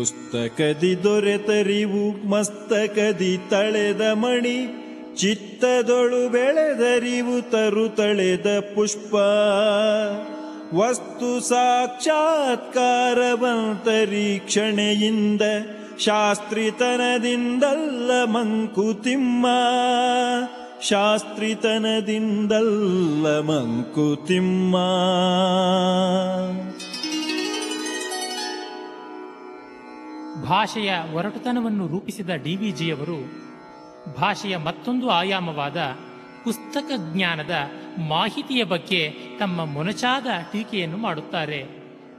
ಪುಸ್ತಕದಿ ದೊರೆತರಿವು, ಮಸ್ತಕದಿ ತಳೆದ ಮಣಿ, ಚಿತ್ತದೊಳು ಬೆಳೆದರಿವು, ತರು ತಳೆದ ಪುಷ್ಪ. ವಸ್ತು ಸಾಕ್ಷಾತ್ಕಾರವಂತರೀಕ್ಷಣೆಯಿಂದ ಶಾಸ್ತ್ರಿತನದಿಂದಲ್ಲ ಮಂಕುತಿಮ್ಮ. ಶಾಸ್ತ್ರಿತನದಿಂದಲ್ಲ ಮಂಕುತಿಮ್ಮ. ಭಾಷೆಯ ಒರಟುತನವನ್ನು ರೂಪಿಸಿದ ಡಿ ವಿ ಜಿಯವರು ಭಾಷೆಯ ಮತ್ತೊಂದು ಆಯಾಮವಾದ ಪುಸ್ತಕ ಜ್ಞಾನದ ಮಾಹಿತಿಯ ಬಗ್ಗೆ ತಮ್ಮ ಮೊನಚಾದ ಟೀಕೆಯನ್ನು ಮಾಡುತ್ತಾರೆ.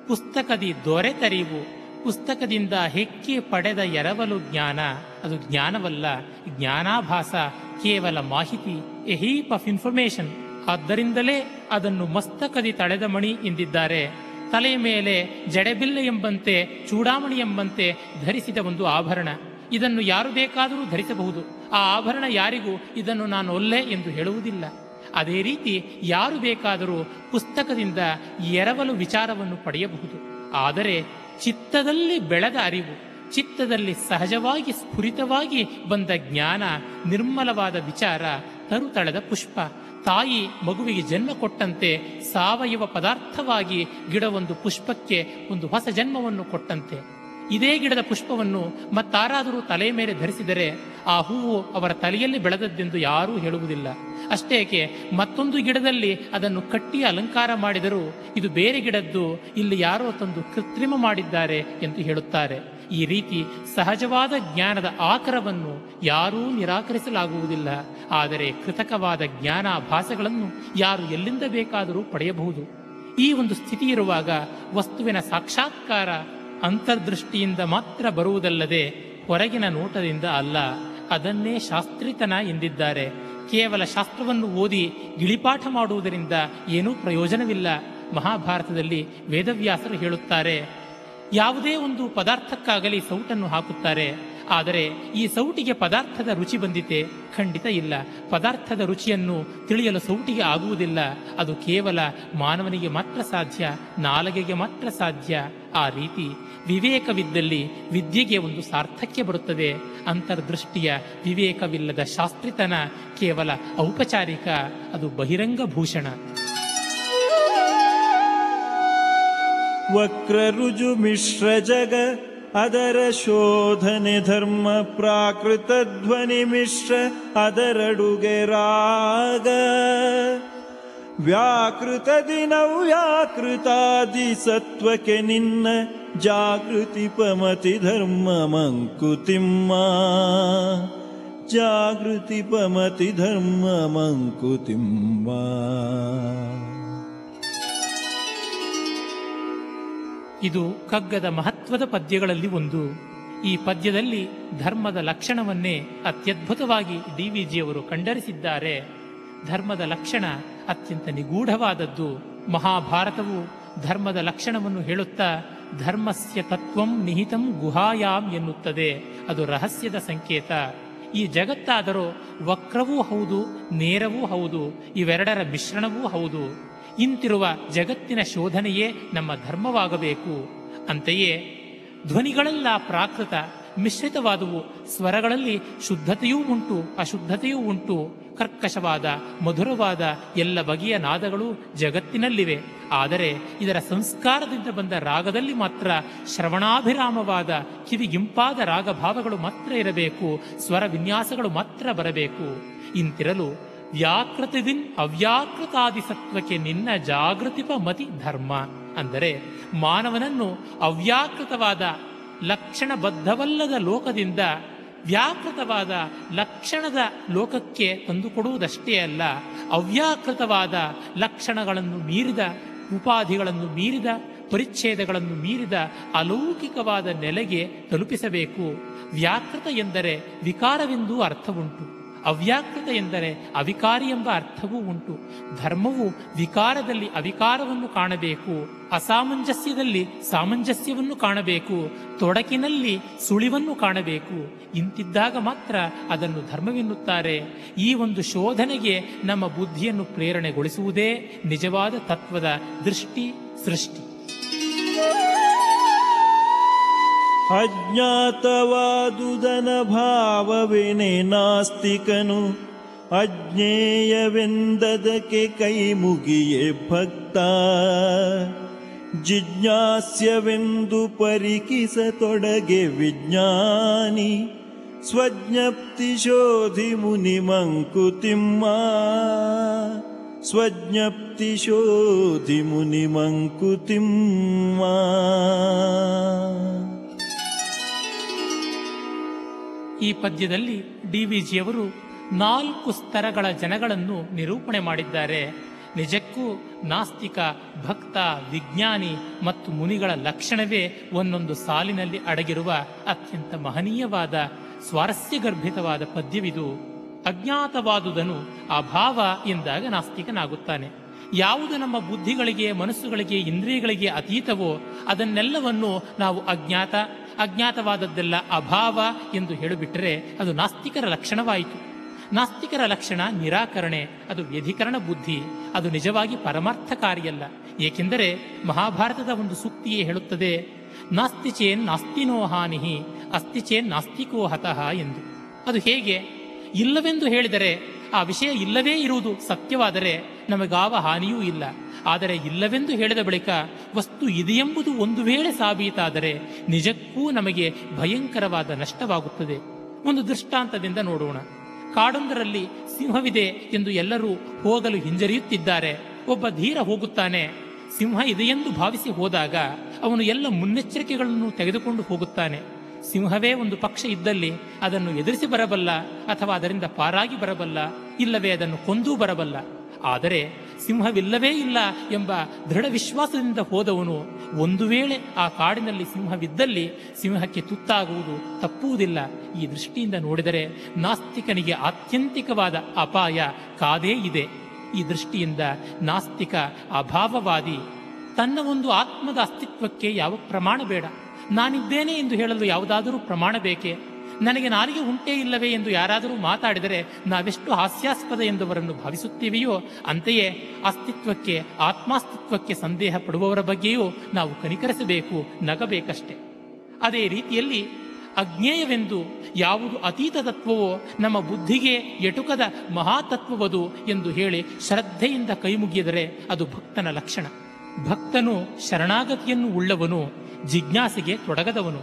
ಪುಸ್ತಕದಿ ದೊರೆತರಿವು ಪುಸ್ತಕದಿಂದ ಹೆಕ್ಕಿ ಪಡೆದ ಎರವಲು ಜ್ಞಾನ, ಅದು ಜ್ಞಾನವಲ್ಲ, ಜ್ಞಾನಾಭಾಸ, ಕೇವಲ ಮಾಹಿತಿ, ಎ ಹೀಪ್ ಆಫ್ ಇನ್ಫಾರ್ಮೇಶನ್ ಆದ್ದರಿಂದಲೇ ಅದನ್ನು ಮಸ್ತಕದಿ ತಳೆದ ಮಣಿ ಎಂದಿದ್ದಾರೆ. ತಲೆಯ ಮೇಲೆ ಜಡೆಬಿಲ್ಲ ಎಂಬಂತೆ, ಚೂಡಾಮಣಿ ಎಂಬಂತೆ ಧರಿಸಿದ ಒಂದು ಆಭರಣ. ಇದನ್ನು ಯಾರು ಬೇಕಾದರೂ ಧರಿಸಬಹುದು. ಆ ಆಭರಣ ಯಾರಿಗೂ ಇದನ್ನು ನಾನು ಒಲ್ಲೆ ಎಂದು ಹೇಳುವುದಿಲ್ಲ. ಅದೇ ರೀತಿ ಯಾರು ಬೇಕಾದರೂ ಪುಸ್ತಕದಿಂದ ಎರವಲು ವಿಚಾರವನ್ನು ಪಡೆಯಬಹುದು. ಆದರೆ ಚಿತ್ತದಲ್ಲಿ ಬೆಳೆದ ಅರಿವು, ಚಿತ್ತದಲ್ಲಿ ಸಹಜವಾಗಿ ಸ್ಫುರಿತವಾಗಿ ಬಂದ ಜ್ಞಾನ, ನಿರ್ಮಲವಾದ ವಿಚಾರ, ತರುತಳದ ಪುಷ್ಪ. ತಾಯಿ ಮಗುವಿಗೆ ಜನ್ಮ ಕೊಟ್ಟಂತೆ ಸಾವಯವ ಪದಾರ್ಥವಾಗಿ ಗಿಡ ಒಂದು ಪುಷ್ಪಕ್ಕೆ ಒಂದು ಹೊಸ ಜನ್ಮವನ್ನು ಕೊಟ್ಟಂತೆ. ಇದೇ ಗಿಡದ ಪುಷ್ಪವನ್ನು ಮತ್ತಾರಾದರೂ ತಲೆ ಮೇಲೆ ಧರಿಸಿದರೆ ಆ ಹೂವು ಅವರ ತಲೆಯಲ್ಲಿ ಬೆಳೆದದ್ದೆಂದು ಯಾರೂ ಹೇಳುವುದಿಲ್ಲ. ಅಷ್ಟೇಕೆ ಮತ್ತೊಂದು ಗಿಡದಲ್ಲಿ ಅದನ್ನು ಕಟ್ಟಿ ಅಲಂಕಾರ ಮಾಡಿದರೂ ಇದು ಬೇರೆ ಗಿಡದ್ದು ಇಲ್ಲಿ ಯಾರೋ ತಂದು ಕೃತ್ರಿಮ ಮಾಡಿದ್ದಾರೆ ಎಂದು ಹೇಳುತ್ತಾರೆ. ಈ ರೀತಿ ಸಹಜವಾದ ಜ್ಞಾನದ ಆಕರವನ್ನು ಯಾರೂ ನಿರಾಕರಿಸಲಾಗುವುದಿಲ್ಲ. ಆದರೆ ಕೃತಕವಾದ ಜ್ಞಾನಾಭಾಸಗಳನ್ನು ಯಾರು ಎಲ್ಲಿಂದ ಬೇಕಾದರೂ ಪಡೆಯಬಹುದು. ಈ ಒಂದು ಸ್ಥಿತಿ ಇರುವಾಗ ವಸ್ತುವಿನ ಸಾಕ್ಷಾತ್ಕಾರ ಅಂತರ್ದೃಷ್ಟಿಯಿಂದ ಮಾತ್ರ ಬರುವುದಲ್ಲದೆ ಹೊರಗಿನ ನೋಟದಿಂದ ಅಲ್ಲ, ಅದನ್ನೇ ಶಾಸ್ತ್ರಿತನ ಎಂದಿದ್ದಾರೆ. ಕೇವಲ ಶಾಸ್ತ್ರವನ್ನು ಓದಿ ಗಿಳಿಪಾಠ ಮಾಡುವುದರಿಂದ ಏನೂ ಪ್ರಯೋಜನವಿಲ್ಲ. ಮಹಾಭಾರತದಲ್ಲಿ ವೇದವ್ಯಾಸರು ಹೇಳುತ್ತಾರೆ ಯಾವುದೇ ಒಂದು ಪದಾರ್ಥಕ್ಕಾಗಲಿ ಸೌಟನ್ನು ಹಾಕುತ್ತಾರೆ. ಆದರೆ ಈ ಸೌಟಿಗೆ ಪದಾರ್ಥದ ರುಚಿ ಬಂದಿತೆ? ಖಂಡಿತ ಇಲ್ಲ. ಪದಾರ್ಥದ ರುಚಿಯನ್ನು ತಿಳಿಯಲು ಸೌಟಿಗೆ ಆಗುವುದಿಲ್ಲ. ಅದು ಕೇವಲ ಮಾನವನಿಗೆ ಮಾತ್ರ ಸಾಧ್ಯ, ನಾಲಗೆಗೆ ಮಾತ್ರ ಸಾಧ್ಯ. ಆ ರೀತಿ ವಿವೇಕವಿದ್ದಲ್ಲಿ ವಿದ್ಯೆಗೆ ಒಂದು ಸಾರ್ಥಕ್ಯ ಬರುತ್ತದೆ. ಅಂತರ್ದೃಷ್ಟಿಯ ವಿವೇಕವಿಲ್ಲದ ಶಾಸ್ತ್ರಿತನ ಕೇವಲ ಔಪಚಾರಿಕ, ಅದು ಬಹಿರಂಗ ಭೂಷಣ वक्ररुजुमिश्रजग अदरशोधने धर्म प्राकृतध्वनिमिश्र अदरडुगेराग व्याकृतदिनौ व्याकृतादिसत्त्वके निन्न जागृतिपमति धर्ममङ्कुतिम्मा जागृतिपमति धर्ममङ्कुतिम्मा ಇದು ಕಗ್ಗದ ಮಹತ್ವದ ಪದ್ಯಗಳಲ್ಲಿ ಒಂದು. ಈ ಪದ್ಯದಲ್ಲಿ ಧರ್ಮದ ಲಕ್ಷಣವನ್ನೇ ಅತ್ಯದ್ಭುತವಾಗಿ ಡಿ ವಿ ಜಿಯವರು ಕಂಡರಿಸಿದ್ದಾರೆ. ಧರ್ಮದ ಲಕ್ಷಣ ಅತ್ಯಂತ ನಿಗೂಢವಾದದ್ದು. ಮಹಾಭಾರತವು ಧರ್ಮದ ಲಕ್ಷಣವನ್ನು ಹೇಳುತ್ತಾ, ಧರ್ಮಸ್ಯ ತತ್ವಂ ನಿಹಿತಂ ಗುಹಾಯಾಮ್ ಎನ್ನುತ್ತದೆ. ಅದು ರಹಸ್ಯದ ಸಂಕೇತ. ಈ ಜಗತ್ತಾದರೂ ವಕ್ರವೂ ಹೌದು, ನೇರವೂ ಹೌದು, ಇವೆರಡರ ಮಿಶ್ರಣವೂ ಹೌದು. ಇಂತಿರುವ ಜಗತ್ತಿನ ಶೋಧನೆಯೇ ನಮ್ಮ ಧರ್ಮವಾಗಬೇಕು. ಅಂತೆಯೇ ಧ್ವನಿಗಳೆಲ್ಲ ಪ್ರಾಕೃತ, ಮಿಶ್ರಿತವಾದವು, ಸ್ವರಗಳಲ್ಲಿ ಶುದ್ಧತೆಯೂ ಉಂಟು, ಅಶುದ್ಧತೆಯೂ ಉಂಟು, ಕರ್ಕಶವಾದ, ಮಧುರವಾದ ಎಲ್ಲ ಬಗೆಯ ನಾದಗಳು ಜಗತ್ತಿನಲ್ಲಿವೆ. ಆದರೆ ಇದರ ಸಂಸ್ಕಾರದಿಂದ ಬಂದ ರಾಗದಲ್ಲಿ ಮಾತ್ರ ಶ್ರವಣಾಭಿರಾಮವಾದ, ಕಿವಿಗಿಂಪಾದ ರಾಗಭಾವಗಳು ಮಾತ್ರ ಇರಬೇಕು ಸ್ವರ ವಿನ್ಯಾಸಗಳು ಮಾತ್ರ ಬರಬೇಕು. ಇಂತಿರಲು ವ್ಯಾಕೃತದಿನ್ ಅವ್ಯಾಕೃತಾದಿ ಸತ್ವಕ್ಕೆ ನಿನ್ನ ಜಾಗೃತಿಪ ಮತಿ ಧರ್ಮ. ಅಂದರೆ ಮಾನವನನ್ನು ಅವ್ಯಾಕೃತವಾದ ಲಕ್ಷಣಬದ್ಧವಲ್ಲದ ಲೋಕದಿಂದ ವ್ಯಾಕೃತವಾದ ಲಕ್ಷಣದ ಲೋಕಕ್ಕೆ ತಂದುಕೊಡುವುದಷ್ಟೇ ಅಲ್ಲ, ಅವ್ಯಾಕೃತವಾದ ಲಕ್ಷಣಗಳನ್ನು ಮೀರಿದ, ಉಪಾಧಿಗಳನ್ನು ಮೀರಿದ, ಪರಿಚ್ಛೇದಗಳನ್ನು ಮೀರಿದ ಅಲೌಕಿಕವಾದ ನೆಲೆಗೆ ತಲುಪಿಸಬೇಕು. ವ್ಯಾಕೃತ ಎಂದರೆ ವಿಕಾರವೆಂದೂ ಅರ್ಥವುಂಟು. ಅವ್ಯಾಕೃತ ಎಂದರೆ ಅವಿಕಾರಿ ಎಂಬ ಅರ್ಥವೂ ಉಂಟು. ಧರ್ಮವು ವಿಕಾರದಲ್ಲಿ ಅವಿಕಾರವನ್ನು ಕಾಣಬೇಕು, ಅಸಾಮಂಜಸ್ಯದಲ್ಲಿ ಸಾಮಂಜಸ್ಯವನ್ನು ಕಾಣಬೇಕು, ತೊಡಕಿನಲ್ಲಿ ಸುಳಿವನ್ನು ಕಾಣಬೇಕು. ಇಂತಿದ್ದಾಗ ಮಾತ್ರ ಅದನ್ನು ಧರ್ಮವೆನ್ನುತ್ತಾರೆ. ಈ ಒಂದು ಶೋಧನೆಗೆ ನಮ್ಮ ಬುದ್ಧಿಯನ್ನು ಪ್ರೇರಣೆಗೊಳಿಸುವುದೇ ನಿಜವಾದ ತತ್ವದ ದೃಷ್ಟಿ ಸೃಷ್ಟಿ. अज्ञातवादुदनभावविने नास्ति कनु कैमुगिये भक्ता। जिज्ञास्य विन्दुपरि किसतोडगे विज्ञानी। स्वज्ञप्तिशोधिमुनिमङ्कुतिम्मा। स्वज्ञप्तिशोधिमुनिमङ्कुतिम्मा। ಈ ಪದ್ಯದಲ್ಲಿ ಡಿ ವಿ ಜಿಯವರು ನಾಲ್ಕು ಸ್ತರಗಳ ಜನಗಳನ್ನು ನಿರೂಪಣೆ ಮಾಡಿದ್ದಾರೆ. ನಿಜಕ್ಕೂ ನಾಸ್ತಿಕ, ಭಕ್ತ, ವಿಜ್ಞಾನಿ ಮತ್ತು ಮುನಿಗಳ ಲಕ್ಷಣವೇ ಒಂದೊಂದು ಸಾಲಿನಲ್ಲಿ ಅಡಗಿರುವ ಅತ್ಯಂತ ಮಹನೀಯವಾದ, ಸ್ವಾರಸ್ಯಗರ್ಭಿತವಾದ ಪದ್ಯವಿದು. ಅಜ್ಞಾತವಾದುದನು ಅಭಾವ ಎಂದಾಗ ನಾಸ್ತಿಕನಾಗುತ್ತಾನೆ. ಯಾವುದು ನಮ್ಮ ಬುದ್ಧಿಗಳಿಗೆ, ಮನಸ್ಸುಗಳಿಗೆ, ಇಂದ್ರಿಯಗಳಿಗೆ ಅತೀತವೋ ಅದನ್ನೆಲ್ಲವನ್ನು ನಾವು ಅಜ್ಞಾತ ಅಜ್ಞಾತವಾದದ್ದೆಲ್ಲ ಅಭಾವ ಎಂದು ಹೇಳಿಬಿಟ್ಟರೆ ಅದು ನಾಸ್ತಿಕರ ಲಕ್ಷಣವಾಯಿತು. ನಾಸ್ತಿಕರ ಲಕ್ಷಣ ನಿರಾಕರಣೆ, ಅದು ವ್ಯಧಿಕರಣ ಬುದ್ಧಿ, ಅದು ನಿಜವಾಗಿ ಪರಮಾರ್ಥಕಾರಿಯಲ್ಲ. ಏಕೆಂದರೆ ಮಹಾಭಾರತದ ಒಂದು ಸೂಕ್ತಿಯೇ ಹೇಳುತ್ತದೆ ನಾಸ್ತಿ ಚೇನ್ ನಾಸ್ತಿನೋ ಹಾನಿಹಿ ಅಸ್ತಿ ಚೇನ್ ನಾಸ್ತಿಕೋ ಹತಃ ಎಂದು. ಅದು ಹೇಗೆ? ಇಲ್ಲವೆಂದು ಹೇಳಿದರೆ ಆ ವಿಷಯ ಇಲ್ಲವೇ ಇರುವುದು ಸತ್ಯವಾದರೆ ನಮಗಾವ ಹಾನಿಯೂ ಇಲ್ಲ. ಆದರೆ ಇಲ್ಲವೆಂದು ಹೇಳಿದ ಬಳಿಕ, ವಸ್ತು ಇದೆಯೆಂಬುದು ಒಂದು ವೇಳೆ ಸಾಬೀತಾದರೆ ನಿಜಕ್ಕೂ ನಮಗೆ ಭಯಂಕರವಾದ ನಷ್ಟವಾಗುತ್ತದೆ. ಒಂದು ದೃಷ್ಟಾಂತದಿಂದ ನೋಡೋಣ. ಕಾಡೊಂದರಲ್ಲಿ ಸಿಂಹವಿದೆ ಎಂದು ಎಲ್ಲರೂ ಹೋಗಲು ಹಿಂಜರಿಯುತ್ತಿದ್ದಾರೆ. ಒಬ್ಬ ಧೀರ ಹೋಗುತ್ತಾನೆ. ಸಿಂಹ ಇದೆಯೆಂದು ಭಾವಿಸಿ ಹೋದಾಗ, ಅವನು ಎಲ್ಲ ಮುನ್ನೆಚ್ಚರಿಕೆಗಳನ್ನು ತೆಗೆದುಕೊಂಡು ಹೋಗುತ್ತಾನೆ. ಸಿಂಹವೇ ಒಂದು ಪಕ್ಷ ಇದ್ದಲ್ಲಿ ಅದನ್ನು ಎದುರಿಸಿ ಬರಬಲ್ಲ ಅಥವಾ ಅದರಿಂದ ಪಾರಾಗಿ ಬರಬಲ್ಲ, ಇಲ್ಲವೇ ಅದನ್ನು ಕೊಂದೂ ಬರಬಲ್ಲ. ಆದರೆ ಸಿಂಹವಿಲ್ಲವೇ ಇಲ್ಲ ಎಂಬ ದೃಢ ವಿಶ್ವಾಸದಿಂದ ಹೋದವನು ಒಂದು ವೇಳೆ ಆ ಕಾಡಿನಲ್ಲಿ ಸಿಂಹವಿದ್ದಲ್ಲಿ ಸಿಂಹಕ್ಕೆ ತುತ್ತಾಗುವುದು ತಪ್ಪುವುದಿಲ್ಲ. ಈ ದೃಷ್ಟಿಯಿಂದ ನೋಡಿದರೆ ನಾಸ್ತಿಕನಿಗೆ ಆತ್ಯಂತಿಕವಾದ ಅಪಾಯ ಕಾದೇ ಇದೆ. ಈ ದೃಷ್ಟಿಯಿಂದ ನಾಸ್ತಿಕ ಅಭಾವವಾದಿ. ತನ್ನ ಒಂದು ಆತ್ಮದ ಅಸ್ತಿತ್ವಕ್ಕೆ ಯಾವ ಪ್ರಮಾಣ ಬೇಡ. ನಾನಿದ್ದೇನೆ ಎಂದು ಹೇಳಲು ಯಾವುದಾದರೂ ಪ್ರಮಾಣ ಬೇಕೇ? ನನಗೆ ನಾಲಿಗೆ ಉಂಟೇ ಇಲ್ಲವೇ ಎಂದು ಯಾರಾದರೂ ಮಾತಾಡಿದರೆ ನಾವೆಷ್ಟು ಹಾಸ್ಯಾಸ್ಪದ ಎಂದುವರನ್ನು ಭಾವಿಸುತ್ತೇವೆಯೋ, ಅಂತೆಯೇ ಅಸ್ತಿತ್ವಕ್ಕೆ, ಆತ್ಮಾಸ್ತಿತ್ವಕ್ಕೆ ಸಂದೇಹ ಪಡುವವರ ಬಗ್ಗೆಯೂ ನಾವು ಕನಿಕರಿಸಬೇಕು, ನಗಬೇಕಷ್ಟೆ. ಅದೇ ರೀತಿಯಲ್ಲಿ ಅಜ್ಞೇಯವೆಂದು ಯಾವುದು ಅತೀತ ತತ್ವವೋ ನಮ್ಮ ಬುದ್ಧಿಗೆ ಎಟುಕದ ಮಹಾತತ್ವವದು ಎಂದು ಹೇಳಿ ಶ್ರದ್ಧೆಯಿಂದ ಕೈಮುಗಿದರೆ ಅದು ಭಕ್ತನ ಲಕ್ಷಣ. ಭಕ್ತನು ಶರಣಾಗತಿಯನ್ನು ಉಳ್ಳವನು, ಜಿಜ್ಞಾಸೆಗೆ ತೊಡಗದವನು.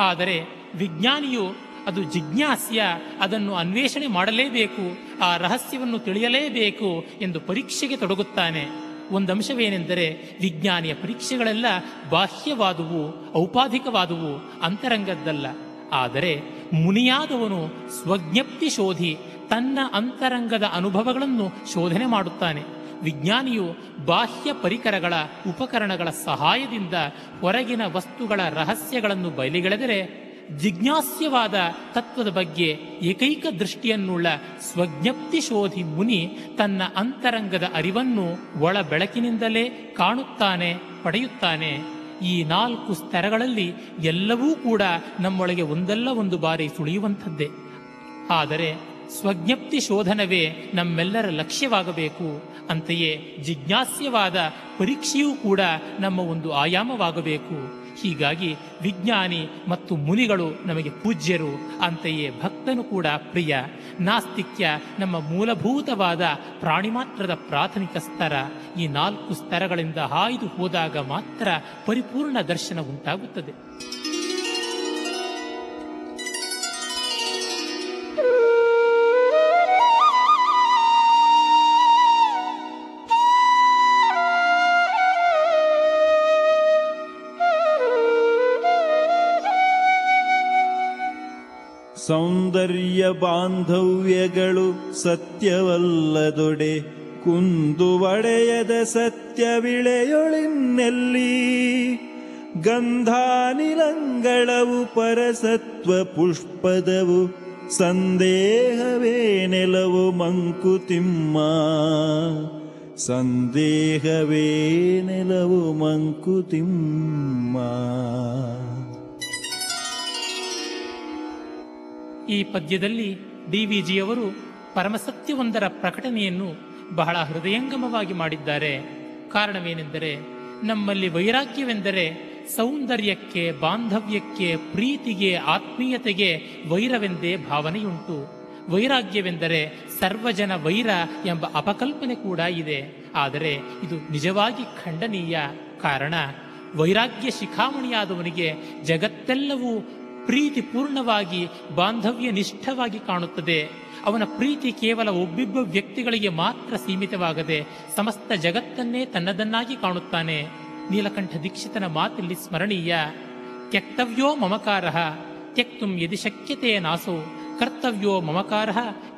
ಆದರೆ ವಿಜ್ಞಾನಿಯು ಅದು ಜಿಜ್ಞಾಸ್ಯ, ಅದನ್ನು ಅನ್ವೇಷಣೆ ಮಾಡಲೇಬೇಕು, ಆ ರಹಸ್ಯವನ್ನು ತಿಳಿಯಲೇಬೇಕು ಎಂದು ಪರೀಕ್ಷೆಗೆ ತೊಡಗುತ್ತಾನೆ. ಒಂದು ಅಂಶವೇನೆಂದರೆ ವಿಜ್ಞಾನಿಯ ಪರೀಕ್ಷೆಗಳೆಲ್ಲ ಬಾಹ್ಯವಾದುವು, ಔಪಾಧಿಕವಾದುವು, ಅಂತರಂಗದ್ದಲ್ಲ. ಆದರೆ ಮುನಿಯಾದವನು ಸ್ವಜ್ಞಪ್ತಿ ಶೋಧಿ ತನ್ನ ಅಂತರಂಗದ ಅನುಭವಗಳನ್ನು ಶೋಧನೆ ಮಾಡುತ್ತಾನೆ. ವಿಜ್ಞಾನಿಯು ಬಾಹ್ಯ ಪರಿಕರಗಳ ಉಪಕರಣಗಳ ಸಹಾಯದಿಂದ ಹೊರಗಿನ ವಸ್ತುಗಳ ರಹಸ್ಯಗಳನ್ನು ಬಯಲಿಗೆಳೆದರೆ ಜಿಜ್ಞಾಸ್ಯವಾದ ತತ್ವದ ಬಗ್ಗೆ ಏಕೈಕ ದೃಷ್ಟಿಯನ್ನುಳ್ಳ ಸ್ವಜ್ಞಪ್ತಿ ಶೋಧಿ ಮುನಿ ತನ್ನ ಅಂತರಂಗದ ಅರಿವನ್ನು ಒಳ ಬೆಳಕಿನಿಂದಲೇ ಕಾಣುತ್ತಾನೆ, ಪಡೆಯುತ್ತಾನೆ. ಈ ನಾಲ್ಕು ಸ್ತರಗಳಲ್ಲಿ ಎಲ್ಲವೂ ಕೂಡ ನಮ್ಮೊಳಗೆ ಒಂದಲ್ಲ ಒಂದು ಬಾರಿ ಸುಳಿಯುವಂಥದ್ದೇ. ಆದರೆ ಸ್ವಜ್ಞಪ್ತಿ ಶೋಧನವೇ ನಮ್ಮೆಲ್ಲರ ಲಕ್ಷ್ಯವಾಗಬೇಕು. ಅಂತೆಯೇ ಜಿಜ್ಞಾಸ್ಯವಾದ ಪರೀಕ್ಷೆಯೂ ಕೂಡ ನಮ್ಮ ಒಂದು ಆಯಾಮವಾಗಬೇಕು. ಹೀಗಾಗಿ ವಿಜ್ಞಾನಿ ಮತ್ತು ಮುನಿಗಳು ನಮಗೆ ಪೂಜ್ಯರು. ಅಂತೆಯೇ ಭಕ್ತನು ಕೂಡ ಪ್ರಿಯ. ನಾಸ್ತಿಕ್ಯ ನಮ್ಮ ಮೂಲಭೂತವಾದ ಪ್ರಾಣಿಮಾತ್ರದ ಪ್ರಾಥಮಿಕ ಸ್ತರ. ಈ ನಾಲ್ಕು ಸ್ತರಗಳಿಂದ ಹಾಯ್ದು ಹೋದಾಗ ಮಾತ್ರ ಪರಿಪೂರ್ಣ ದರ್ಶನ ಉಂಟಾಗುತ್ತದೆ. ಸೌಂದರ್ಯ ಬಾಂಧವ್ಯಗಳು ಸತ್ಯವಲ್ಲದೊಡೆ ಕುಂದುವಡೆಯದ ಸತ್ಯವಿಳೆಯೊಳಿನ್ನೆಲ್ಲಿ ಗಂಧಾನಿಲಂಗಳವು ಪರಸತ್ವ ಪುಷ್ಪದವು ಸಂದೇಹವೇ ನೆಲವು ಮಂಕುತಿಮ್ಮ ಸಂದೇಹವೇ ನೆಲವು ಮಂಕುತಿಮ್ಮ ಈ ಪದ್ಯದಲ್ಲಿ ಡಿ ವಿ ಜಿಯವರು ಪರಮಸತ್ಯವೊಂದರ ಪ್ರಕಟಣೆಯನ್ನು ಬಹಳ ಹೃದಯಂಗಮವಾಗಿ ಮಾಡಿದ್ದಾರೆ. ಕಾರಣವೇನೆಂದರೆ ನಮ್ಮಲ್ಲಿ ವೈರಾಗ್ಯವೆಂದರೆ ಸೌಂದರ್ಯಕ್ಕೆ, ಬಾಂಧವ್ಯಕ್ಕೆ, ಪ್ರೀತಿಗೆ, ಆತ್ಮೀಯತೆಗೆ ವೈರವೆಂದೇ ಭಾವನೆಯುಂಟು. ವೈರಾಗ್ಯವೆಂದರೆ ಸರ್ವಜನ ವೈರ ಎಂಬ ಅಪಕಲ್ಪನೆ ಕೂಡ ಇದೆ. ಆದರೆ ಇದು ನಿಜವಾಗಿ ಖಂಡನೀಯ ಕಾರಣ. ವೈರಾಗ್ಯ ಶಿಖಾಮಣಿಯಾದವನಿಗೆ ಜಗತ್ತೆಲ್ಲವೂ ಪ್ರೀತಿಪೂರ್ಣವಾಗಿ ಬಾಂಧವ್ಯ ನಿಷ್ಠವಾಗಿ ಕಾಣುತ್ತದೆ. ಅವನ ಪ್ರೀತಿ ಕೇವಲ ಒಬ್ಬಿಬ್ಬ ವ್ಯಕ್ತಿಗಳಿಗೆ ಮಾತ್ರ ಸೀಮಿತವಾಗದೆ ಸಮಸ್ತ ಜಗತ್ತನ್ನೇ ತನ್ನದನ್ನಾಗಿ ಕಾಣುತ್ತಾನೆ. ನೀಲಕಂಠ ದೀಕ್ಷಿತನ ಮಾತಿಲ್ಲಿ ಸ್ಮರಣೀಯ. ತ್ಯಕ್ತವ್ಯೋ ಮಮಕಾರ, ತ್ಯಕ್ತುಂ ಯದಿ ಶಕ್ಯತೆ ನಾಸೋ, ಕರ್ತವ್ಯೋ ಮಮಕಾರ,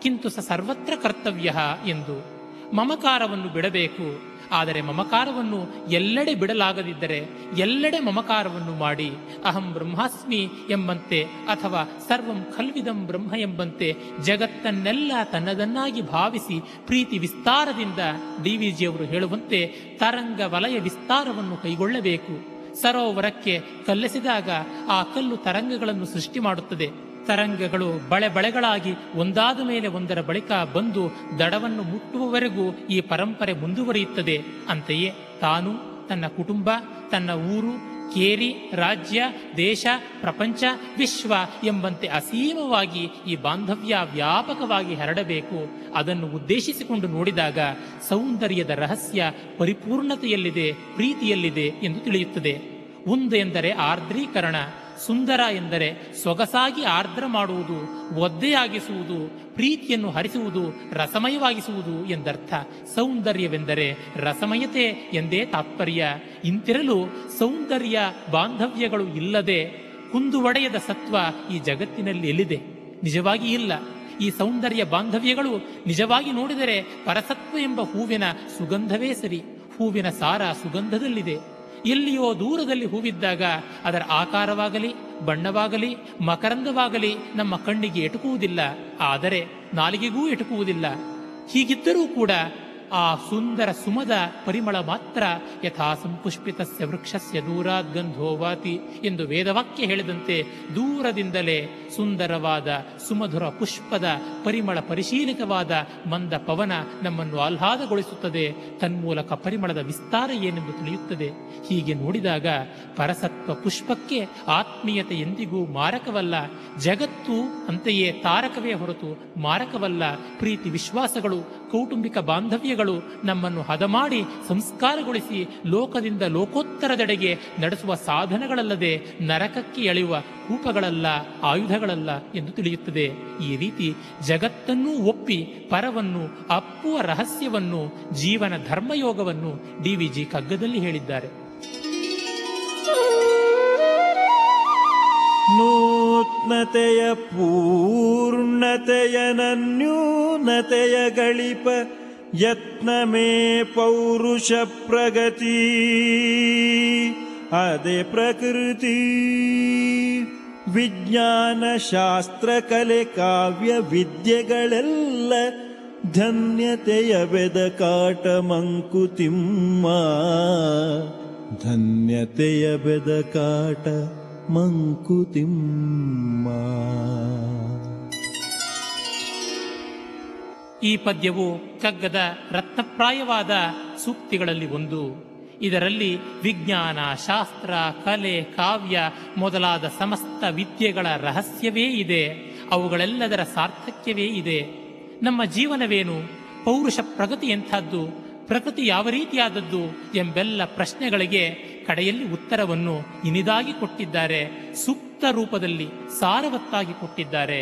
ಕಿಂತು ಸ ಸರ್ವತ್ರ ಕರ್ತವ್ಯ ಎಂದು. ಮಮಕಾರವನ್ನು ಬಿಡಬೇಕು. ಆದರೆ ಮಮಕಾರವನ್ನು ಎಲ್ಲೆಡೆ ಬಿಡಲಾಗದಿದ್ದರೆ ಎಲ್ಲೆಡೆ ಮಮಕಾರವನ್ನು ಮಾಡಿ ಅಹಂ ಬ್ರಹ್ಮಾಸ್ಮಿ ಎಂಬಂತೆ ಅಥವಾ ಸರ್ವಂ ಖಲ್ವಿದಂ ಬ್ರಹ್ಮ ಎಂಬಂತೆ ಜಗತ್ತನ್ನೆಲ್ಲ ತನ್ನದನ್ನಾಗಿ ಭಾವಿಸಿ ಪ್ರೀತಿ ವಿಸ್ತಾರದಿಂದ ಡಿ ವಿ ಜಿಯವರು ಹೇಳುವಂತೆ ತರಂಗ ವಲಯ ವಿಸ್ತಾರವನ್ನು ಕೈಗೊಳ್ಳಬೇಕು. ಸರೋವರಕ್ಕೆ ಕಲ್ಲೆಸೆದಾಗ ಆ ಕಲ್ಲು ತರಂಗಗಳನ್ನು ಸೃಷ್ಟಿ ಮಾಡುತ್ತದೆ. ತರಂಗಗಳು ಬಳೆ ಬಳೆಗಳಾಗಿ ಒಂದಾದ ಮೇಲೆ ಒಂದರ ಬಳಿಕ ಬಂದು ದಡವನ್ನು ಮುಟ್ಟುವವರೆಗೂ ಈ ಪರಂಪರೆ ಮುಂದುವರಿಯುತ್ತದೆ. ಅಂತೆಯೇ ತಾನು ತನ್ನ ಕುಟುಂಬ, ತನ್ನ ಊರು, ಕೇರಿ, ರಾಜ್ಯ, ದೇಶ, ಪ್ರಪಂಚ, ವಿಶ್ವ ಎಂಬಂತೆ ಅಸೀಮವಾಗಿ ಈ ಬಾಂಧವ್ಯ ವ್ಯಾಪಕವಾಗಿ ಹರಡಬೇಕು. ಅದನ್ನು ಉದ್ದೇಶಿಸಿಕೊಂಡು ನೋಡಿದಾಗ ಸೌಂದರ್ಯದ ರಹಸ್ಯ ಪರಿಪೂರ್ಣತೆಯಲ್ಲಿದೆ, ಪ್ರೀತಿಯಲ್ಲಿದೆ ಎಂದು ತಿಳಿಯುತ್ತದೆ. ಒಂದು ಎಂದರೆ ಆರ್ದ್ರೀಕರಣ ಸುಂದರ ಎಂದರೆ ಸೊಗಸಾಗಿ ಆರ್ದ್ರ ಮಾಡುವುದು, ಒದ್ದೆಯಾಗಿಸುವುದು, ಪ್ರೀತಿಯನ್ನು ಹರಿಸುವುದು, ರಸಮಯವಾಗಿಸುವುದು ಎಂದರ್ಥ. ಸೌಂದರ್ಯವೆಂದರೆ ರಸಮಯತೆ ಎಂದೇ ತಾತ್ಪರ್ಯ. ಇಂತಿರಲು ಸೌಂದರ್ಯ ಬಾಂಧವ್ಯಗಳು ಇಲ್ಲದೆ ಕುಂದುವಡೆಯದ ಸತ್ವ ಈ ಜಗತ್ತಿನಲ್ಲಿ ಎಲ್ಲಿದೆ? ನಿಜವಾಗಿ ಇಲ್ಲ. ಈ ಸೌಂದರ್ಯ ಬಾಂಧವ್ಯಗಳು ನಿಜವಾಗಿ ನೋಡಿದರೆ ಪರಸತ್ವ ಎಂಬ ಹೂವಿನ ಸುಗಂಧವೇ ಸರಿ. ಹೂವಿನ ಸಾರ ಸುಗಂಧದಲ್ಲಿದೆ. ಎಲ್ಲಿಯೋ ದೂರದಲ್ಲಿ ಹೂವಿದ್ದಾಗ ಅದರ ಆಕಾರವಾಗಲಿ, ಬಣ್ಣವಾಗಲಿ, ಮಕರಂದವಾಗಲಿ ನಮ್ಮ ಕಣ್ಣಿಗೆ ಎಟುಕುವುದಿಲ್ಲ. ಆದರೆ ನಾಲಿಗೆಗೂ ಎಟುಕುವುದಿಲ್ಲ. ಹೀಗಿದ್ದರೂ ಕೂಡ ಆ ಸುಂದರ ಸುಮದ ಪರಿಮಳ ಮಾತ್ರ ಯಥಾ ಸಂಪುಷ್ಪಿತಸ್ಯ ವೃಕ್ಷಸ್ಯ ದೂರಾದ್ ಗಂಧೋವಾತಿ ಎಂದು ವೇದವಾಕ್ಯ ಹೇಳಿದಂತೆ ದೂರದಿಂದಲೇ ಸುಂದರವಾದ ಸುಮಧುರ ಪುಷ್ಪದ ಪರಿಮಳ ಪರಿಶೀಲಿತವಾದ ಮಂದ ಪವನ ನಮ್ಮನ್ನು ಆಹ್ಲಾದಗೊಳಿಸುತ್ತದೆ. ತನ್ಮೂಲಕ ಪರಿಮಳದ ವಿಸ್ತಾರ ಏನೆಂದು ತಿಳಿಯುತ್ತದೆ. ಹೀಗೆ ನೋಡಿದಾಗ ಪರಸತ್ವ ಪುಷ್ಪಕ್ಕೆ ಆತ್ಮೀಯತೆ ಎಂದಿಗೂ ಮಾರಕವಲ್ಲ. ಜಗತ್ತು ಅಂತೆಯೇ ತಾರಕವೇ ಹೊರತು ಮಾರಕವಲ್ಲ. ಪ್ರೀತಿ ವಿಶ್ವಾಸಗಳು ಕೌಟುಂಬಿಕ ಬಾಂಧವ್ಯಗಳು ನಮ್ಮನ್ನು ಹದಮಾಡಿ ಸಂಸ್ಕಾರಗೊಳಿಸಿ ಲೋಕದಿಂದ ಲೋಕೋತ್ತರದೆಡೆಗೆ ನಡೆಸುವ ಸಾಧನಗಳಲ್ಲದೆ ನರಕಕ್ಕೆ ಎಳೆಯುವ ಕೂಪಗಳಲ್ಲ, ಆಯುಧಗಳಲ್ಲ ಎಂದು ತಿಳಿಯುತ್ತದೆ. ಈ ರೀತಿ ಜಗತ್ತನ್ನೂ ಒಪ್ಪಿ ಪರವನ್ನು, ಅಪ್ಪುವ ರಹಸ್ಯವನ್ನು, ಜೀವನ ಧರ್ಮಯೋಗವನ್ನು ಡಿ ವಿ ಕಗ್ಗದಲ್ಲಿ ಹೇಳಿದ್ದಾರೆ. ನೂತ್ನತೆಯ ಪೂರ್ಣತೆಯ ನನ್ಯೂನತೆಯ ಗಳಿಪ ಯತ್ನ ಮೇ ಪೌರುಷ ಪ್ರಗತಿ. ಅದೇ ಪ್ರಕೃತಿ. ವಿಜ್ಞಾನ ಶಾಸ್ತ್ರ ಕಲೆ ಕಾವ್ಯ ವಿದ್ಯೆಗಳೆಲ್ಲ ಧನ್ಯತೆಯ ಬೆದಕಾಟ ಮಂಕುತಿಮ್ಮ ಧನ್ಯತೆಯ ಬೆದಕಾಟ ಮಂಕುತಿಮ್ಮ ಈ ಪದ್ಯವು ಕಗ್ಗದ ರತ್ನಪ್ರಾಯವಾದ ಸೂಕ್ತಿಗಳಲ್ಲಿ ಒಂದು. ಇದರಲ್ಲಿ ವಿಜ್ಞಾನ, ಶಾಸ್ತ್ರ, ಕಲೆ, ಕಾವ್ಯ ಮೊದಲಾದ ಸಮಸ್ತ ವಿದ್ಯೆಗಳ ರಹಸ್ಯವೇ ಇದೆ. ಅವುಗಳೆಲ್ಲದರ ಸಾರ್ಥಕ್ಯವೇ ಇದೆ. ನಮ್ಮ ಜೀವನವೇನು? ಪೌರುಷ ಪ್ರಗತಿ ಎಂಥದ್ದು? ಪ್ರಕೃತಿ ಯಾವ ರೀತಿಯಾದದ್ದು? ಎಂಬೆಲ್ಲ ಪ್ರಶ್ನೆಗಳಿಗೆ ಕಡೆಯಲ್ಲಿ ಉತ್ತರವನ್ನು ಇನಿದಾಗಿ ಕೊಟ್ಟಿದ್ದಾರೆ, ಸೂಕ್ತ ರೂಪದಲ್ಲಿ ಸಾರವತ್ತಾಗಿ ಕೊಟ್ಟಿದ್ದಾರೆ.